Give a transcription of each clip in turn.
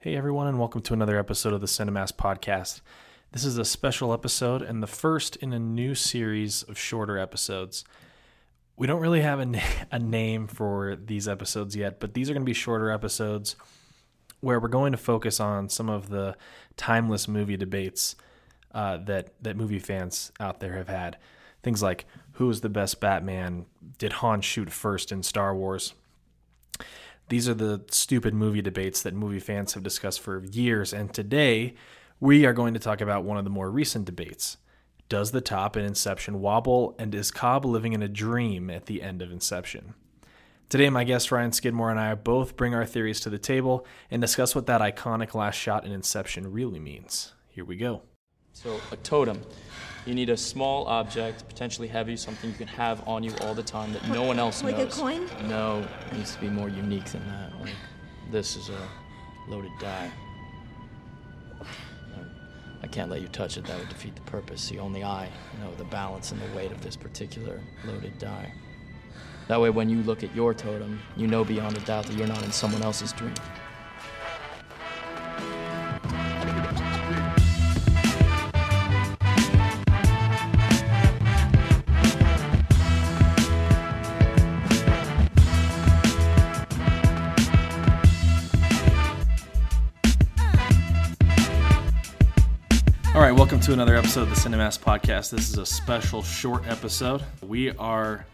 Hey everyone, and welcome to another episode of the Cinemass Podcast. This is a special episode and the first in a new series of shorter episodes. We don't really have a, na- a name for these episodes yet, but these are going to be shorter episodes where we're going to focus on some of the timeless movie debates uh, that that movie fans out there have had. Things like who is the best Batman? Did Han shoot first in Star Wars? These are the stupid movie debates that movie fans have discussed for years, and today we are going to talk about one of the more recent debates. Does the top in Inception wobble, and is Cobb living in a dream at the end of Inception? Today, my guest Ryan Skidmore and I both bring our theories to the table and discuss what that iconic last shot in Inception really means. Here we go. So, a totem. You need a small object, potentially heavy, something you can have on you all the time that no one else Like a coin? No, it needs to be more unique than that. Like, this is a loaded die. I can't let you touch it, that would defeat the purpose. See, only I know the balance and the weight of this particular loaded die. That way, when you look at your totem, you know beyond a doubt that you're not in someone else's dream. All right, welcome to another episode of the Cinemass Podcast. This is a special short episode. We are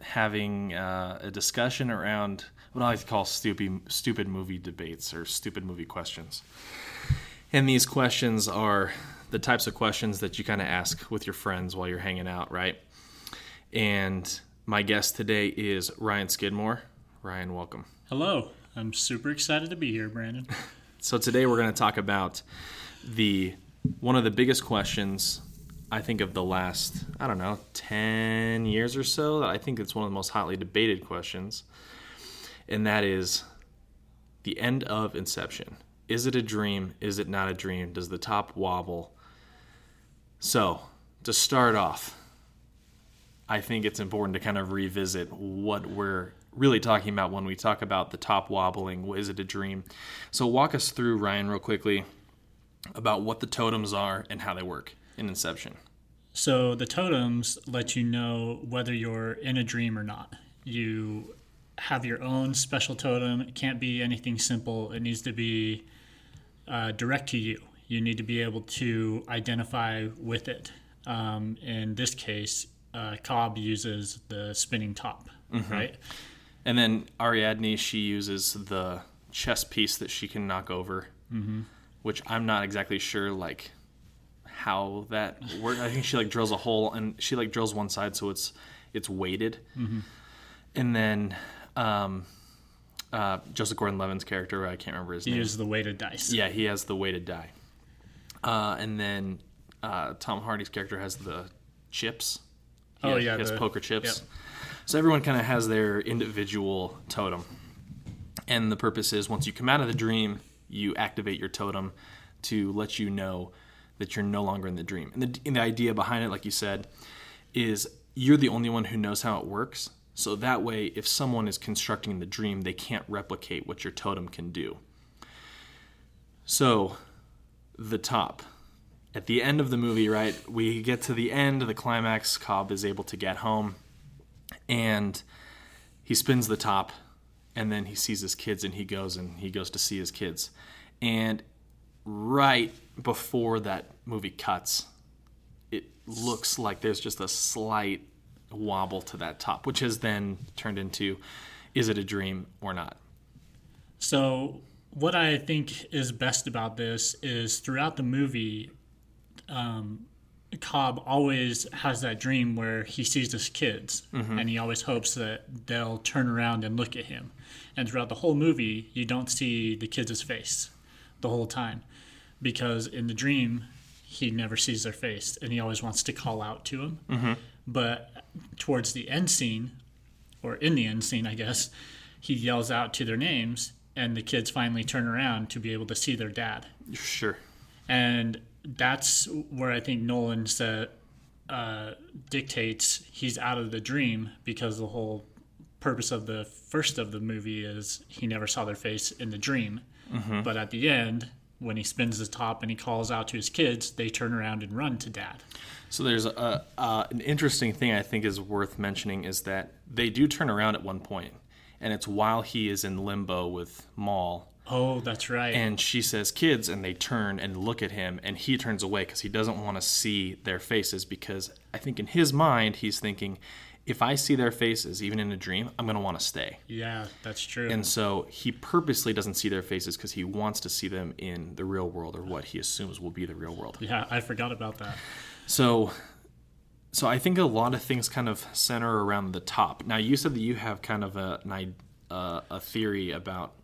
having uh, a discussion around what I like to call stupid, stupid movie debates or stupid movie questions. And these questions are the types of questions that you kind of ask with your friends while you're hanging out, right? And my guest today is Ryan Skidmore. Ryan, welcome. Hello. I'm super excited to be here, Brandon. So today we're going to talk about the one of the biggest questions I think of the last I don't know ten years or so. That I think it's one of the most hotly debated questions, and that is the end of Inception. Is it a dream? Is it not a dream? Does the top wobble? So to start off, I think it's important to kind of revisit what we're really talking about when we talk about the top wobbling. Is it a dream? So, walk us through, Ryan, real quickly about what the totems are and how they work in Inception. So, the totems let you know whether you're in a dream or not. You have your own special totem. It can't be anything simple, it needs to be uh, direct to you. You need to be able to identify with it. Um, in this case, uh, Cobb uses the spinning top, right? And then Ariadne, she uses the chess piece that she can knock over, which I'm not exactly sure like how that works. I think she like drills a hole and she like drills one side so it's it's weighted, and then um, uh, Joseph Gordon-Levitt's character, I can't remember his He name. uses the weighted dice. Yeah, he has the weighted die. Uh, and then uh, Tom Hardy's character has the chips. He Oh, has, yeah, he has the- poker chips. yep. So everyone kind of has their individual totem, and the purpose is once you come out of the dream, you activate your totem to let you know that you're no longer in the dream. And the, and the idea behind it, like you said, is you're the only one who knows how it works. So that way, if someone is constructing the dream, they can't replicate what your totem can do. So, the top. At the end of the movie, right, we get to the end, the climax. Cobb is able to get home, and he spins the top, and then he sees his kids, and he goes and he goes to see his kids. And right before that movie cuts, it looks like there's just a slight wobble to that top, which has then turned into is it a dream or not? So, what I think is best about this is throughout the movie, um, Cobb always has that dream where he sees his kids mm-hmm. and he always hopes that they'll turn around and look at him. And throughout the whole movie, you don't see the kids' face the whole time because in the dream, he never sees their face and he always wants to call out to them. Mm-hmm. But towards the end scene, or in the end scene, I guess, he yells out to their names, and the kids finally turn around to be able to see their dad. Sure. And that's where I think Nolan said, uh, dictates he's out of the dream because the whole purpose of the first of the movie is he never saw their face in the dream. Mm-hmm. But at the end, when he spins the top and he calls out to his kids, they turn around and run to dad. So there's a, uh, an interesting thing I think is worth mentioning is that they do turn around at one point, and it's while he is in limbo with Mal, Oh, that's right. and she says "kids," and they turn and look at him, and he turns away because he doesn't want to see their faces because I think in his mind he's thinking, if I see their faces even in a dream, I'm gonna want to stay. yeah, that's true. And so he purposely doesn't see their faces because he wants to see them in the real world or what he assumes will be the real world. yeah, I forgot about that. So, so I think a lot of things kind of center around the top. Now, you said that you have kind of a an, uh, a theory about.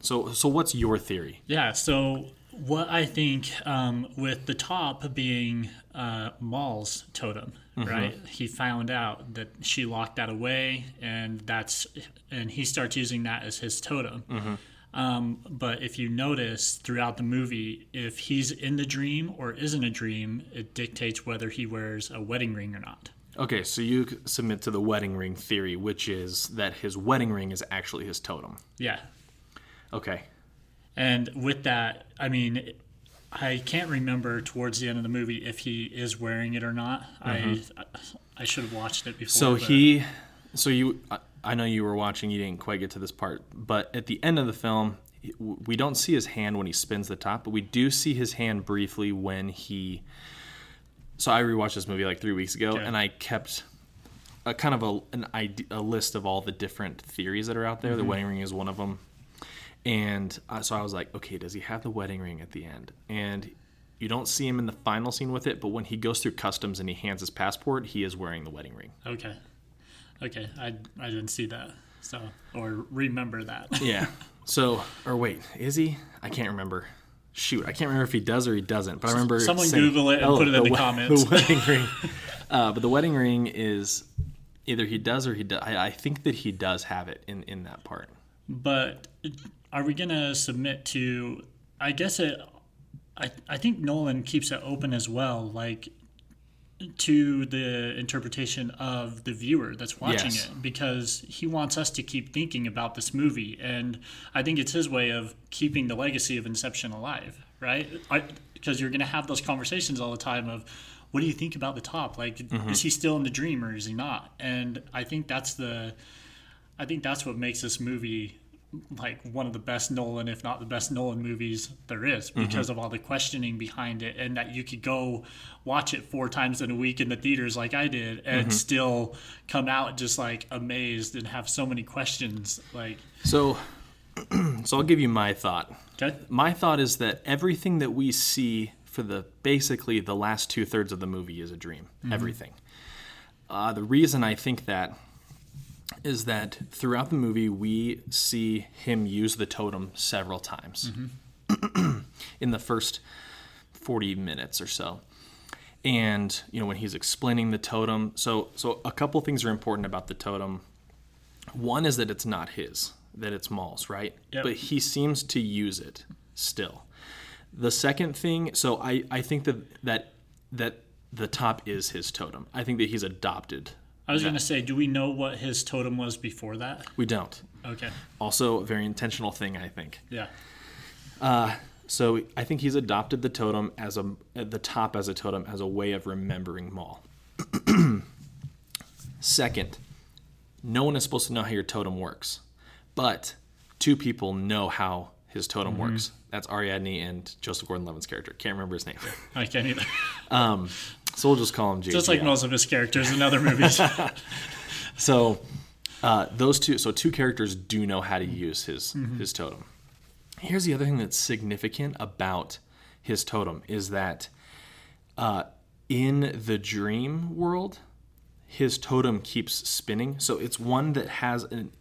So, so what's your theory? Yeah, so what I think um, with the top being uh, Mal's totem, right? He found out that she locked that away, and that's and he starts using that as his totem. Um, but if you notice throughout the movie, if he's in the dream or isn't a dream, it dictates whether he wears a wedding ring or not. Okay, so you submit to the wedding ring theory, which is that his wedding ring is actually his totem. Yeah, Okay. And with that, I mean, I can't remember towards the end of the movie if he is wearing it or not. I mm-hmm. I should have watched it before. So he, so you, I- know you were watching. You didn't quite get to this part, but at the end of the film, we don't see his hand when he spins the top, but we do see his hand briefly when he. So I rewatched this movie like three weeks ago, Okay. and I kept a kind of a an idea, a list of all the different theories that are out there. The mm-hmm. wedding ring is one of them, and uh, so I was like, okay, does he have the wedding ring at the end? And you don't see him in the final scene with it, but when he goes through customs and he hands his passport, he is wearing the wedding ring. okay, okay, I I didn't see that. So or remember that. Yeah. So, or wait, is he? I can't remember. Shoot, I can't remember if he does or he doesn't. But I remember Someone saying- Google it and put it in the comments. The wedding ring. Uh, but the wedding ring is either he does or he does. I, I think that he does have it in in that part. But are we gonna submit to? I guess it. I I think Nolan keeps it open as well, like to the interpretation of the viewer that's watching Yes. it, because he wants us to keep thinking about this movie, and I think it's his way of keeping the legacy of Inception alive, right? Because you're gonna have those conversations all the time of. What do you think about the top? Like, mm-hmm. is he still in the dream or is he not? And I think that's the, I think that's what makes this movie like one of the best Nolan, if not the best Nolan movies there is, mm-hmm. because of all the questioning behind it, and that you could go watch it four times in a week in the theaters like I did, and mm-hmm. still come out just like amazed and have so many questions. Like, So, so I'll give you my thought. okay, My thought is that everything that we see for the basically the last two thirds of the movie is a dream. Mm-hmm. Everything. Uh, the reason I think that is that throughout the movie we see him use the totem several times. In the first 40 minutes or so. And you know when he's explaining the totem so so a couple things are important about the totem. One is that it's not his that it's Mal's right? Yep. but he seems to use it still. The second thing so I I think that that that the top is his totem. I think that he's adopted I was gonna say, do we know what his totem was before that? we don't Okay, also a very intentional thing I think yeah, uh, So I think he's adopted the totem as a at the top as a totem as a way of remembering Mal. Second, no one is supposed to know how your totem works, but two people know how his totem mm-hmm. works. That's Ariadne and Joseph Gordon-Levitt's character. Can't remember his name, I can't either. Um, so we'll just call him JGL. Just like most of his characters in other movies. So uh, those two, so two characters do know how to use his Mm-hmm. his totem. Here's the other thing that's significant about his totem is that uh, in the dream world, his totem keeps spinning. So it's one that has an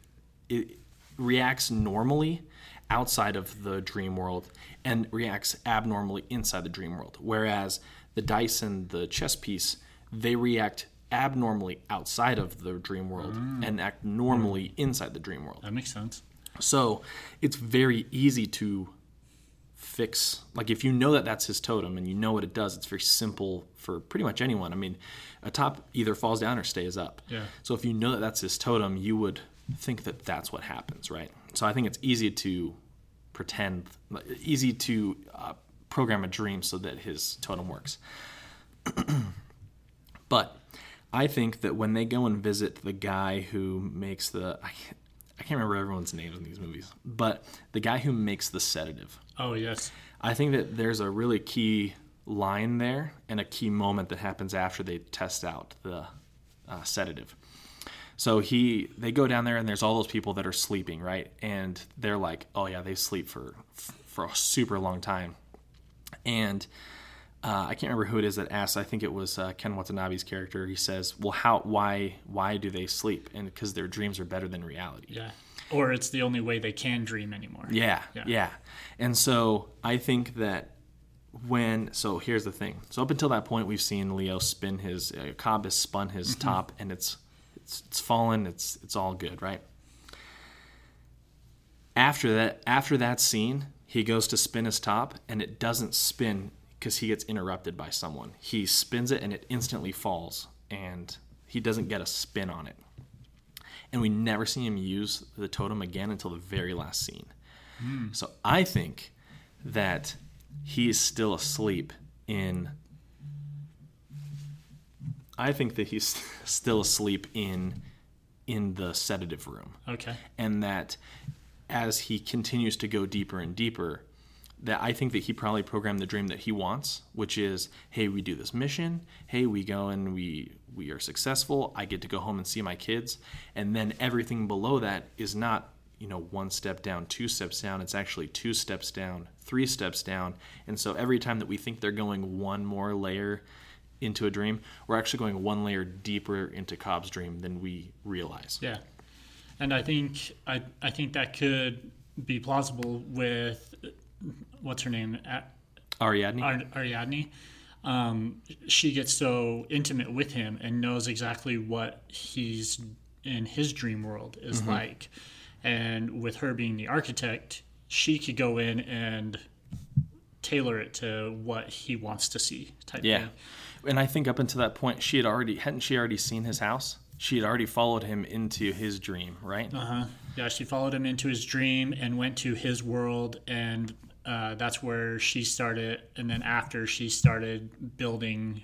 it reacts normally outside of the dream world and reacts abnormally inside the dream world. Whereas the dice and the chess piece, they react abnormally outside of the dream world and act normally inside the dream world. that makes sense. So it's very easy to fix. Like if you know that that's his totem and you know what it does, it's very simple for pretty much anyone. I mean, a top either falls down or stays up. Yeah. So if you know that that's his totem, you would think that that's what happens, right? So I think it's easy to pretend, easy to uh, program a dream so that his totem works. but I think that when they go and visit the guy who makes the, I can't, I can't remember everyone's names in these movies, but the guy who makes the sedative. Oh yes. I think that there's a really key line there and a key moment that happens after they test out the uh, sedative. So he, they go down there and there's all those people that are sleeping, right? And they're like, oh yeah, they sleep for for a super long time. And uh, I can't remember who it is that asks. I think it was uh, Ken Watanabe's character. He says, "Well, how? Why? Why do they sleep? And because their dreams are better than reality." Yeah. Or it's the only way they can dream anymore. Yeah, Yeah. yeah. And so I think that when so here's the thing. So up until that point, we've seen Leo spin his uh, Cobb has spun his top, and it's it's it's fallen. It's it's all good, right? After that, after that scene, he goes to spin his top, and it doesn't spin because he gets interrupted by someone. He spins it, and it instantly falls, and he doesn't get a spin on it. And we never see him use the totem again until the very last scene. Hmm. So I think that he is still asleep in. I think that he's still asleep in in the sedative room, Okay. and that as he continues to go deeper and deeper, that I think that he probably programmed the dream that he wants, which is, hey, we do this mission, hey, we go and we we are successful, I get to go home and see my kids, and then everything below that is not you know one step down, two steps down. It's actually two steps down, three steps down, and so every time that we think they're going one more layer into a dream, we're actually going one layer deeper into Cobb's dream than we realize. Yeah. And I think I I think that could be plausible with what's her name Ariadne. Ar- Ariadne. Um, she gets so intimate with him and knows exactly what he's in his dream world is like. And with her being the architect, she could go in and tailor it to what he wants to see type Yeah. thing. And I think up until that point, she had already hadn't she already seen his house? She had already followed him into his dream, right? Uh-huh. Yeah, she followed him into his dream and went to his world, and uh, that's where she started. And then after she started building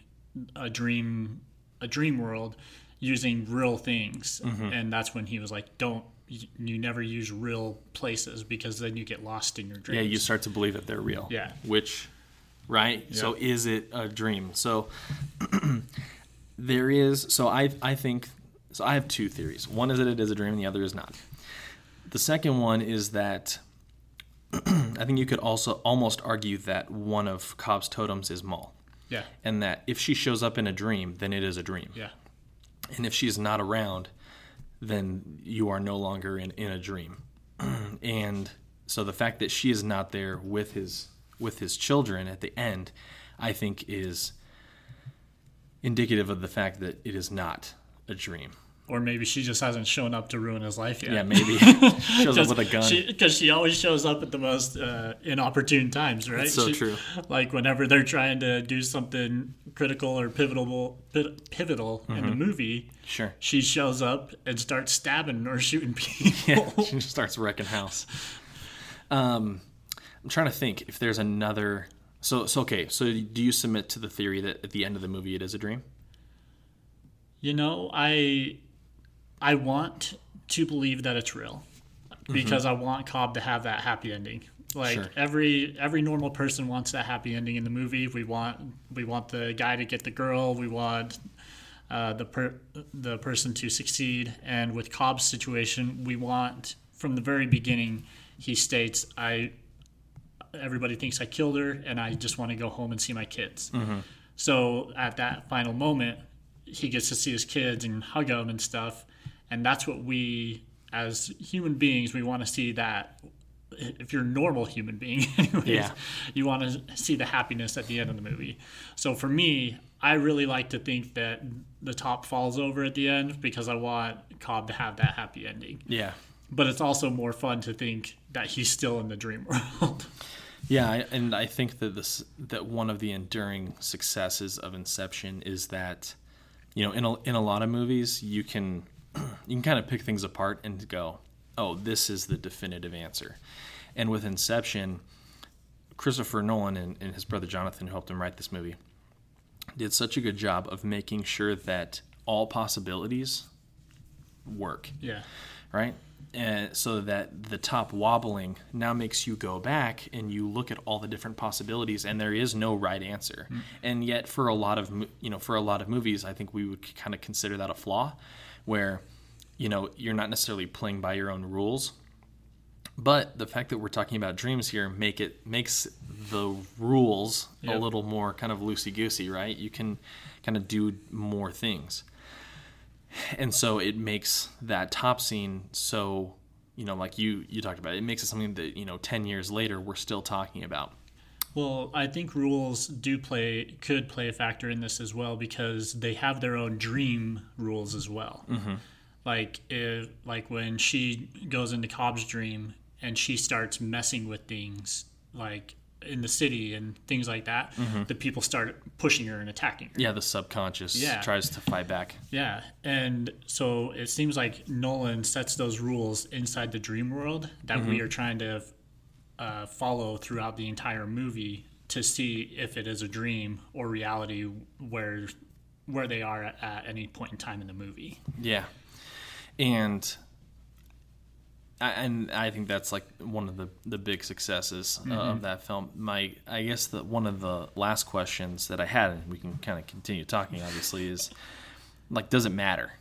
a dream, a dream world using real things, and that's when he was like, "Don't you, you never use real places because then you get lost in your dreams." Yeah, you start to believe that they're real. Yeah. Which, right? So is it a dream? So there is. So I I think so. I have two theories. One is that it is a dream, and the other is not. The second one is that I think you could also almost argue that one of Cobb's totems is Mal, yeah, and that if she shows up in a dream, then it is a dream. yeah, and if she's not around then you are no longer in, in a dream and so the fact that she is not there with his with his children at the end i think is indicative of the fact that it is not a dream or maybe she just hasn't shown up to ruin his life yet. yeah maybe shows up with a gun Because she, always shows up at the most uh, inopportune times, right? That's so She- true. Like whenever they're trying to do something critical or pivotal, pivotal in Mm-hmm. the movie, sure she shows up and starts stabbing or shooting people. yeah she starts wrecking house um i'm trying to think if there's another so so okay so do you submit to the theory that at the end of the movie it is a dream You know, I I want to believe that it's real because I want Cobb to have that happy ending. Like Sure. every every normal person wants that happy ending in the movie. We want we want the guy to get the girl. We want uh, the per, the person to succeed. And with Cobb's situation, we want from the very beginning. He states, "I everybody thinks I killed her, and I just want to go home and see my kids." So at that final moment, he gets to see his kids and hug them and stuff, and that's what we, as human beings, we want to see that. If you're a normal human being, anyways, Yeah. you want to see the happiness at the end of the movie. So for me, I really like to think that the top falls over at the end because I want Cobb to have that happy ending. yeah But it's also more fun to think that he's still in the dream world. Yeah, and I think that this that one of the enduring successes of Inception is that you know in a, in a lot of movies you can you can kind of pick things apart and go, "Oh, this is the definitive answer." And with Inception, Christopher Nolan and, and his brother Jonathan, who helped him write this movie, did such a good job of making sure that all possibilities work Yeah. Right? And so that the top wobbling now makes you go back and you look at all the different possibilities, and there is no right answer. Mm. And yet, for a lot of you know, for a lot of movies, I think we would kind of consider that a flaw, where you know you're not necessarily playing by your own rules. But the fact that we're talking about dreams here make it makes the rules a little more kind of loosey goosey, right? You can kind of do more things and so it makes that top scene so you know like you you talked about it makes it something that you know 10 years later we're still talking about Well, I think rules do play could play a factor in this as well because they have their own dream rules as well. Mm-hmm. Like if like when she goes into Cobb's dream and she starts messing with things like in the city and things like that, the people start pushing her and attacking her. yeah the subconscious Yeah. tries to fight back Yeah, and so it seems like Nolan sets those rules inside the dream world that we are trying to uh, follow throughout the entire movie to see if it is a dream or reality where where they are at, at any point in time in the movie. yeah and and I think that's like one of the, the big successes uh, of that film. My I guess that one of the last questions that I had, and we can kind of continue talking, obviously, is like, does it matter,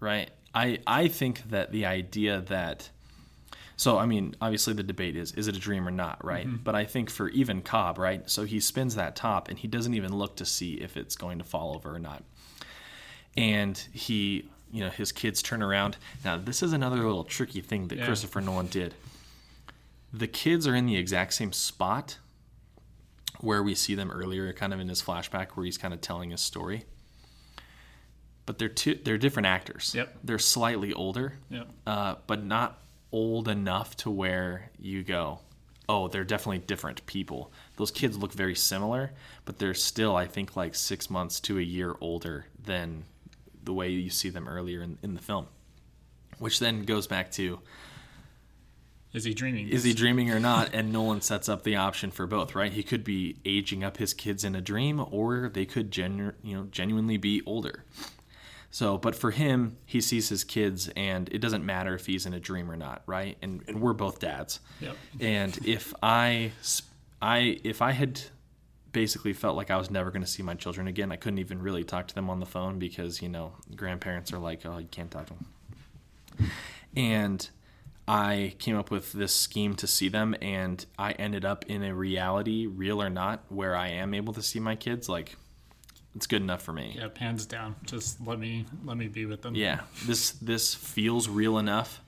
right? I I think that the idea that so I mean, obviously the debate is is it a dream or not, right? But I think for even Cobb, right? So he spins that top and he doesn't even look to see if it's going to fall over or not. And he, you know, his kids turn around. Now, this is another little tricky thing that Yeah. Christopher Nolan did. The kids are in the exact same spot where we see them earlier, kind of in his flashback where he's kind of telling his story. But they're two, they're different actors. Yep. They're slightly older Yep. uh, but not old enough to where you go, oh, they're definitely different people. Those kids look very similar, but they're still, I think, like six months to a year older than the way you see them earlier in, in the film. Which then goes back to Is he dreaming? is he dreaming or not? And Nolan sets up the option for both, right? He could be aging up his kids in a dream, or they could genu- you know genuinely be older. So, but for him, he sees his kids, and it doesn't matter if he's in a dream or not, right? And and we're both dads. Yep. And if I, I if I had basically felt like I was never going to see my children again, I couldn't even really talk to them on the phone because you know grandparents are like, oh, you can't talk to them. And I came up with this scheme to see them, and I ended up in a reality, real or not, where I am able to see my kids. Like, it's good enough for me. Yeah, hands down. Just let me let me be with them. Yeah, this this feels real enough.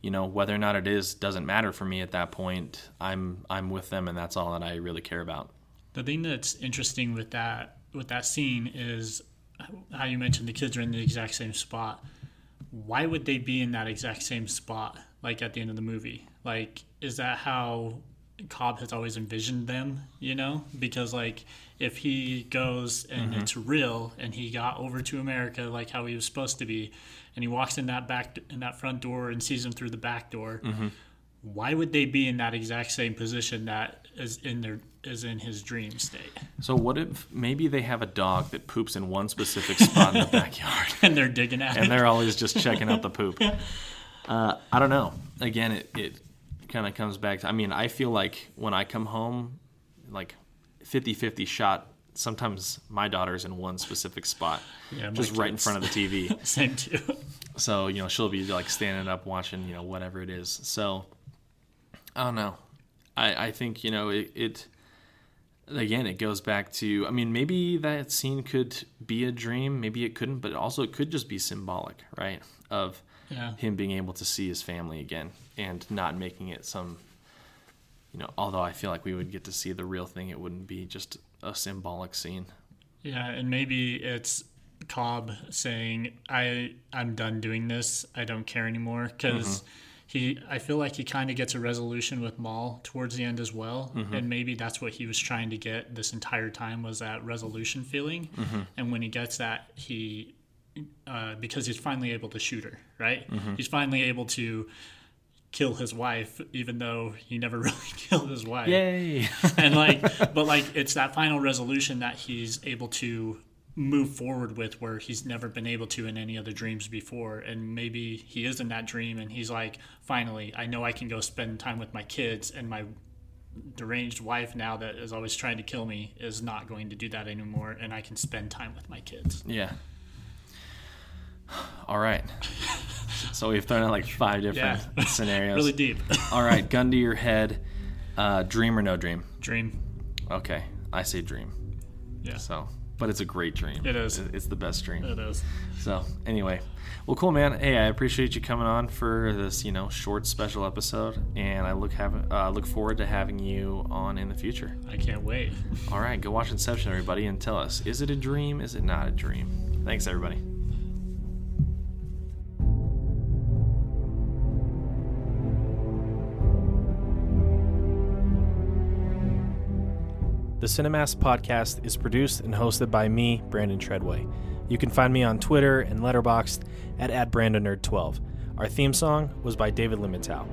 You know, whether or not it is doesn't matter for me at that point. I'm I'm with them, and that's all that I really care about. The thing that's interesting with that with that scene is how you mentioned the kids are in the exact same spot. Why would they be in that exact same spot like at the end of the movie? Like is that how Cobb has always envisioned them, you know? Because like if he goes and mm-hmm. it's real and he got over to America like how he was supposed to be and he walks in that back in that front door and sees him through the back door, mm-hmm. why would they be in that exact same position that is in their is in his dream state So what if maybe they have a dog that poops in one specific spot in the backyard, and they're digging at it. and it they're always just checking out the poop? Uh, I don't know. Again, it it kind of comes back. To, I mean, I feel like when I come home, like 50-50 shot. Sometimes my daughter's in one specific spot, Yeah, just right in front of the TV. same too So, you know, she'll be like standing up watching, you know, whatever it is. So, I don't know. I, I think, you know, it, it, again, it goes back to, I mean, maybe that scene could be a dream. Maybe it couldn't, but also it could just be symbolic, right? Of yeah him being able to see his family again and not making it some, you know, although I feel like we would get to see the real thing, it wouldn't be just a symbolic scene. yeah and maybe it's cobb saying i i'm done doing this i don't care anymore because mm-hmm. He i feel like he kind of gets a resolution with mal towards the end as well. Mm-hmm. And maybe that's what he was trying to get this entire time was that resolution feeling. Mm-hmm. And when he gets that he uh, because he's finally able to shoot her right? Mm-hmm. He's finally able to kill his wife, even though he never really killed his wife. Yay! and like, but like, it's that final resolution that he's able to move forward with where he's never been able to in any other dreams before and maybe he is in that dream and he's like finally i know i can go spend time with my kids and my deranged wife now that is always trying to kill me is not going to do that anymore and i can spend time with my kids yeah. All right. So we've thrown out like five different Yeah. scenarios. really deep All right, gun to your head. Uh, dream or no dream? dream Okay, I say dream. yeah So, but it's a great dream. It is. It's the best dream. it is So, anyway, well, cool, man. Hey, I appreciate you coming on for this, you know, short special episode, and I look have uh, look forward to having you on in the future. i can't wait All right, go watch Inception, everybody, and tell us: is it a dream? Is it not a dream? Thanks, everybody. The Cinemass podcast is produced and hosted by me, Brandon Treadway. You can find me on Twitter and Letterboxd at, at BrandonNerd12. Our theme song was by David Limitow.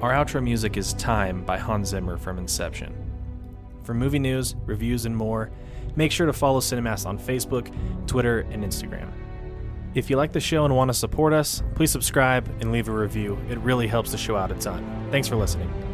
Our outro music is Time by Hans Zimmer from Inception. For movie news, reviews, and more, make sure to follow Cinemass on Facebook, Twitter, and Instagram. If you like the show and want to support us, please subscribe and leave a review. It really helps the show out a ton. Thanks for listening.